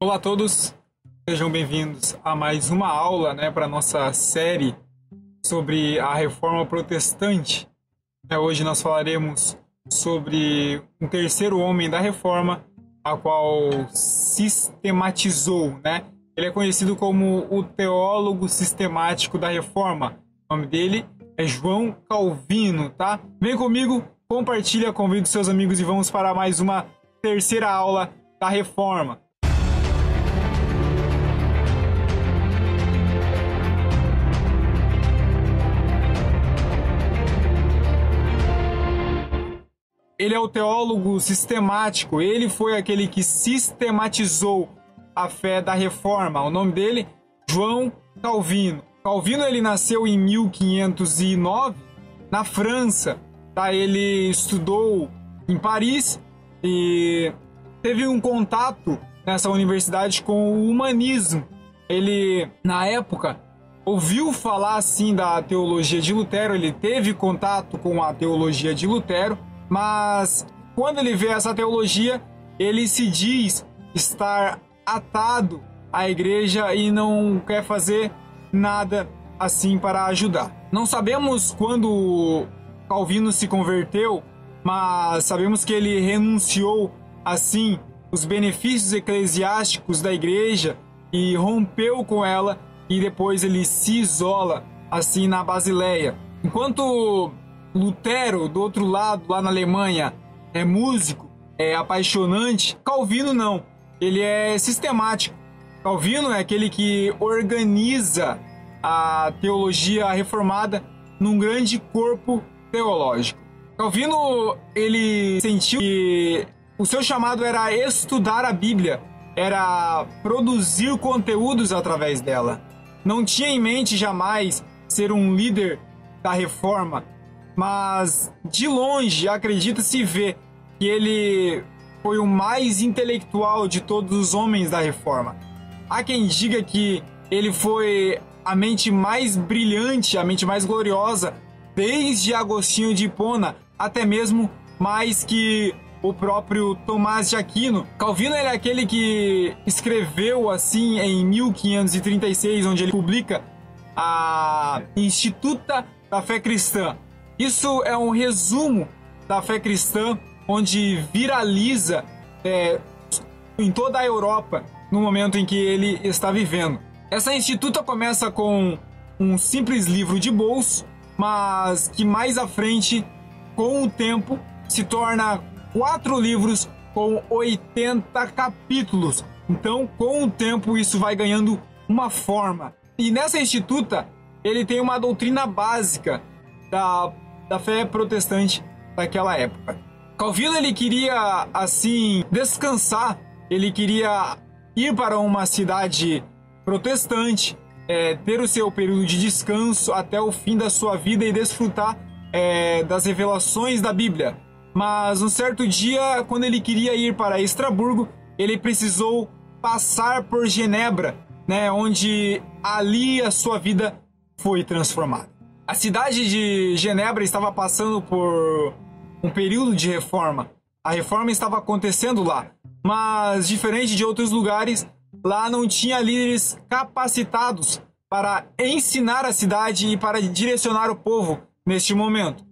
Olá a todos, sejam bem-vindos a mais uma aula né, para a nossa série sobre a reforma protestante. Hoje nós falaremos sobre um terceiro homem da reforma, a qual sistematizou, né? Ele é conhecido como o teólogo sistemático da reforma. O nome dele é João Calvino, tá? Vem comigo, compartilha, convida seus amigos e vamos para mais uma terceira aula da reforma. Ele é o teólogo sistemático, ele foi aquele que sistematizou a fé da reforma. O nome dele, João Calvino. Calvino ele nasceu em 1509 na França. Tá? Ele estudou em Paris e teve um contato nessa universidade com o humanismo. Ele, na época, ouviu falar assim da teologia de Lutero, ele teve contato com a teologia de Lutero mas quando ele vê essa teologia, ele se diz estar atado à igreja e não quer fazer nada assim para ajudar. Não sabemos quando Calvino se converteu, mas sabemos que ele renunciou assim os benefícios eclesiásticos da igreja e rompeu com ela e depois ele se isola assim na Basileia. Enquanto Lutero, do outro lado, lá na Alemanha, é músico, é apaixonante. Calvino não, ele é sistemático. Calvino é aquele que organiza a teologia reformada num grande corpo teológico. Calvino ele sentiu que o seu chamado era estudar a Bíblia, era produzir conteúdos através dela. Não tinha em mente jamais ser um líder da reforma, mas de longe acredita-se ver que ele foi o mais intelectual de todos os homens da reforma. Há quem diga que ele foi a mente mais brilhante, a mente mais gloriosa, desde Agostinho de Hipona, até mesmo mais que o próprio Tomás de Aquino. Calvino é aquele que escreveu assim em 1536, onde ele publica a Instituta da Fé Cristã, isso é um resumo da fé cristã, onde viraliza é, em toda a Europa no momento em que ele está vivendo. Essa instituta começa com um simples livro de bolso, mas que mais à frente, com o tempo, se torna quatro livros com 80 capítulos. Então, com o tempo, isso vai ganhando uma forma. E nessa instituta, ele tem uma doutrina básica da da fé protestante daquela época. Calvino ele queria assim descansar, ele queria ir para uma cidade protestante, é, ter o seu período de descanso até o fim da sua vida e desfrutar é, das revelações da Bíblia. Mas um certo dia, quando ele queria ir para Estraburgo, ele precisou passar por Genebra, né, onde ali a sua vida foi transformada. A cidade de Genebra estava passando por um período de reforma. A reforma estava acontecendo lá, mas diferente de outros lugares, lá não tinha líderes capacitados para ensinar a cidade e para direcionar o povo neste momento.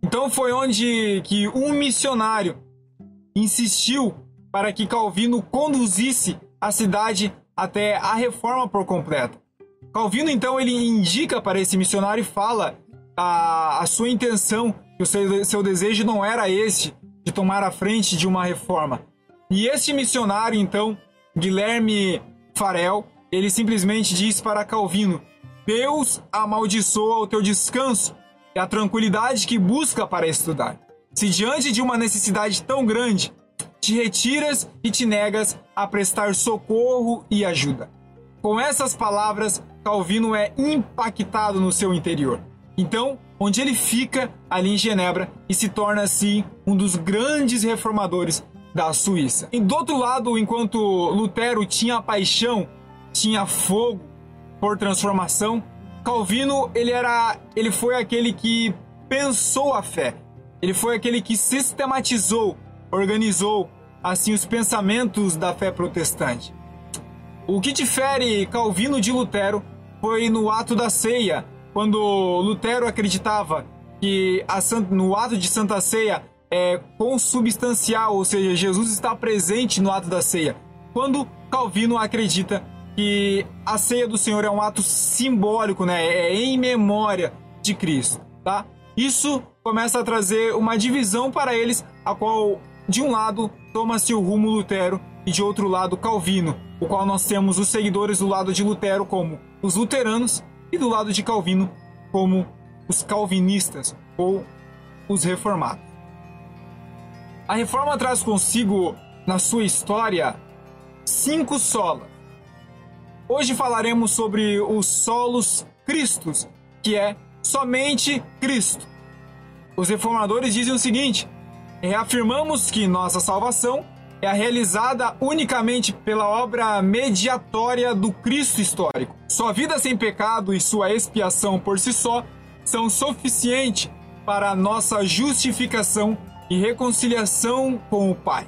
Então foi onde que um missionário insistiu para que Calvino conduzisse a cidade até a reforma por completo. Calvino, então, ele indica para esse missionário e fala a, a sua intenção, que o seu, seu desejo não era esse, de tomar a frente de uma reforma. E este missionário, então, Guilherme Farel, ele simplesmente diz para Calvino: Deus amaldiçoa o teu descanso e a tranquilidade que busca para estudar. Se diante de uma necessidade tão grande, te retiras e te negas a prestar socorro e ajuda. Com essas palavras, Calvino é impactado no seu interior. Então, onde ele fica ali em Genebra e se torna assim um dos grandes reformadores da Suíça. E do outro lado, enquanto Lutero tinha paixão, tinha fogo por transformação, Calvino ele era, ele foi aquele que pensou a fé. Ele foi aquele que sistematizou, organizou assim os pensamentos da fé protestante. O que difere Calvino de Lutero foi no ato da ceia, quando Lutero acreditava que a, no ato de Santa Ceia é consubstancial, ou seja, Jesus está presente no ato da ceia. Quando Calvino acredita que a ceia do Senhor é um ato simbólico, né? É em memória de Cristo, tá? Isso começa a trazer uma divisão para eles, a qual de um lado toma-se o rumo Lutero e de outro lado Calvino, o qual nós temos os seguidores do lado de Lutero como os luteranos e do lado de Calvino como os calvinistas ou os reformados. A reforma traz consigo na sua história cinco solas. Hoje falaremos sobre os solos Cristos, que é somente Cristo. Os reformadores dizem o seguinte: reafirmamos que nossa salvação é realizada unicamente pela obra mediatória do Cristo histórico. Sua vida sem pecado e sua expiação por si só são suficientes para nossa justificação e reconciliação com o Pai.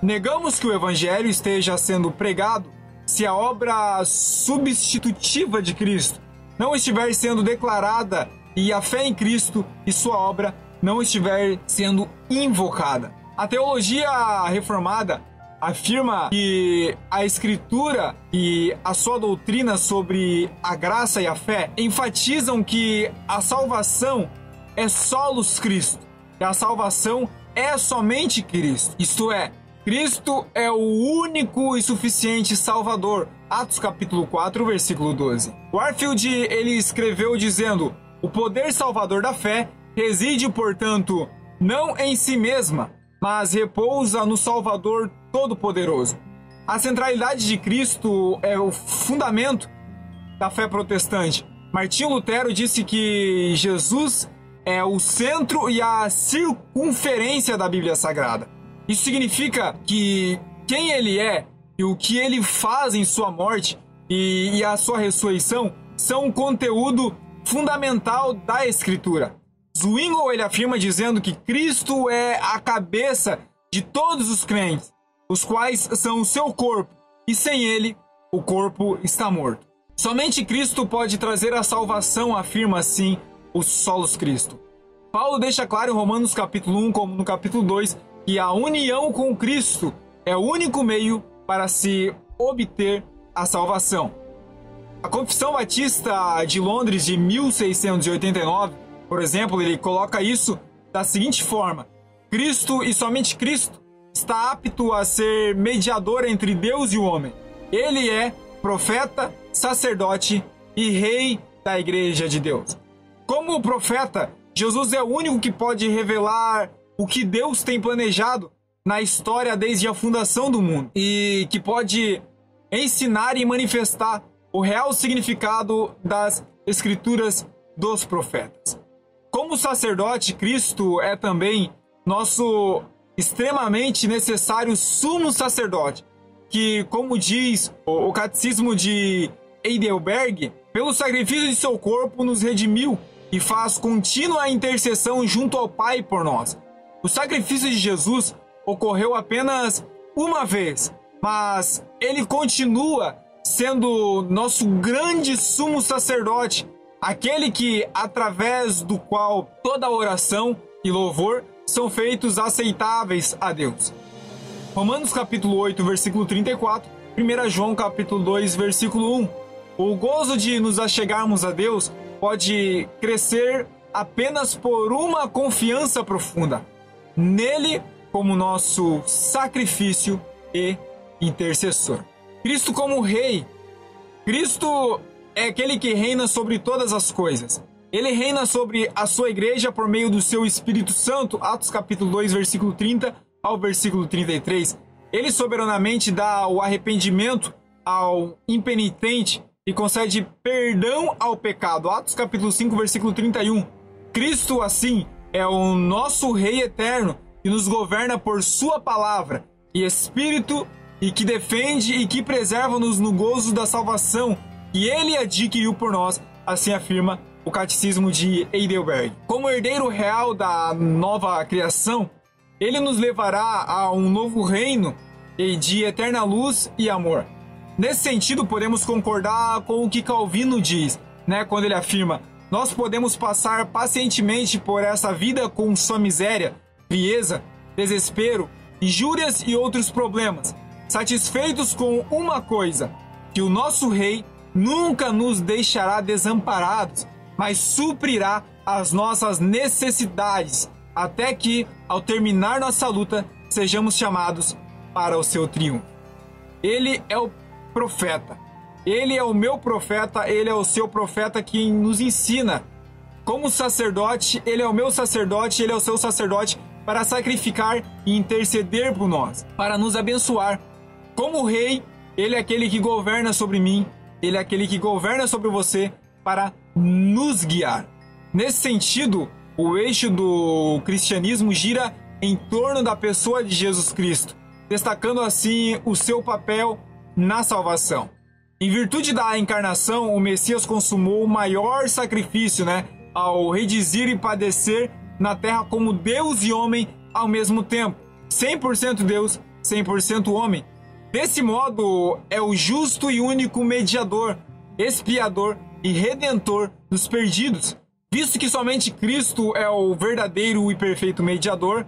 Negamos que o Evangelho esteja sendo pregado se a obra substitutiva de Cristo não estiver sendo declarada e a fé em Cristo e sua obra não estiver sendo invocada. A teologia reformada afirma que a escritura e a sua doutrina sobre a graça e a fé enfatizam que a salvação é solos Cristo. A salvação é somente Cristo. Isto é, Cristo é o único e suficiente Salvador. Atos capítulo 4, versículo 12. Warfield ele escreveu dizendo: "O poder salvador da fé reside, portanto, não em si mesma, mas repousa no Salvador Todo-Poderoso. A centralidade de Cristo é o fundamento da fé protestante. Martinho Lutero disse que Jesus é o centro e a circunferência da Bíblia Sagrada. Isso significa que quem ele é e o que ele faz em sua morte e, e a sua ressurreição são um conteúdo fundamental da Escritura. Zwingli ele afirma dizendo que Cristo é a cabeça de todos os crentes, os quais são o seu corpo, e sem ele o corpo está morto. Somente Cristo pode trazer a salvação, afirma assim o Solos Cristo. Paulo deixa claro em Romanos capítulo 1 como no capítulo 2 que a união com Cristo é o único meio para se obter a salvação. A Confissão Batista de Londres de 1689, por exemplo, ele coloca isso da seguinte forma: Cristo e somente Cristo está apto a ser mediador entre Deus e o homem. Ele é profeta, sacerdote e rei da igreja de Deus. Como profeta, Jesus é o único que pode revelar o que Deus tem planejado na história desde a fundação do mundo e que pode ensinar e manifestar o real significado das escrituras dos profetas. Como sacerdote, Cristo é também nosso extremamente necessário sumo sacerdote, que, como diz o catecismo de Heidelberg, pelo sacrifício de seu corpo nos redimiu e faz contínua intercessão junto ao Pai por nós. O sacrifício de Jesus ocorreu apenas uma vez, mas ele continua sendo nosso grande sumo sacerdote, aquele que através do qual toda oração e louvor são feitos aceitáveis a Deus. Romanos capítulo 8, versículo 34, 1 João capítulo 2, versículo 1. O gozo de nos achegarmos a Deus pode crescer apenas por uma confiança profunda nele como nosso sacrifício e intercessor. Cristo como rei. Cristo é aquele que reina sobre todas as coisas. Ele reina sobre a sua igreja por meio do seu Espírito Santo, Atos capítulo 2, versículo 30 ao versículo 33. Ele soberanamente dá o arrependimento ao impenitente e concede perdão ao pecado. Atos capítulo 5, versículo 31. Cristo, assim, é o nosso Rei eterno que nos governa por Sua palavra e Espírito e que defende e que preserva-nos no gozo da salvação que Ele adquiriu por nós, assim afirma o Catecismo de Heidelberg. Como herdeiro real da nova criação, Ele nos levará a um novo reino de eterna luz e amor. Nesse sentido, podemos concordar com o que Calvino diz, né, quando ele afirma: nós podemos passar pacientemente por essa vida com sua miséria, frieza, desespero, injúrias e outros problemas, satisfeitos com uma coisa: que o nosso Rei nunca nos deixará desamparados, mas suprirá as nossas necessidades, até que, ao terminar nossa luta, sejamos chamados para o seu triunfo. Ele é o profeta. Ele é o meu profeta, ele é o seu profeta que nos ensina. Como sacerdote, ele é o meu sacerdote, ele é o seu sacerdote para sacrificar e interceder por nós, para nos abençoar. Como rei, ele é aquele que governa sobre mim, ele é aquele que governa sobre você para nos guiar. Nesse sentido, o eixo do cristianismo gira em torno da pessoa de Jesus Cristo, destacando assim o seu papel na salvação. Em virtude da encarnação, o Messias consumou o maior sacrifício, né, ao redizir e padecer na terra como Deus e homem ao mesmo tempo. 100% Deus, 100% homem. Desse modo, é o justo e único mediador, expiador e redentor dos perdidos. Visto que somente Cristo é o verdadeiro e perfeito mediador,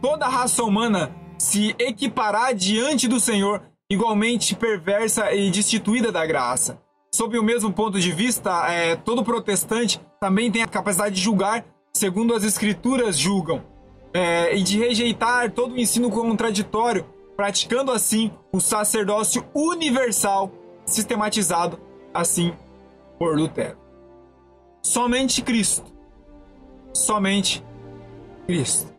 toda a raça humana se equipará diante do Senhor, igualmente perversa e destituída da graça. Sob o mesmo ponto de vista, é, todo protestante também tem a capacidade de julgar segundo as Escrituras julgam, é, e de rejeitar todo o ensino contraditório, praticando assim o sacerdócio universal, sistematizado assim por Lutero. Somente Cristo. Somente Cristo.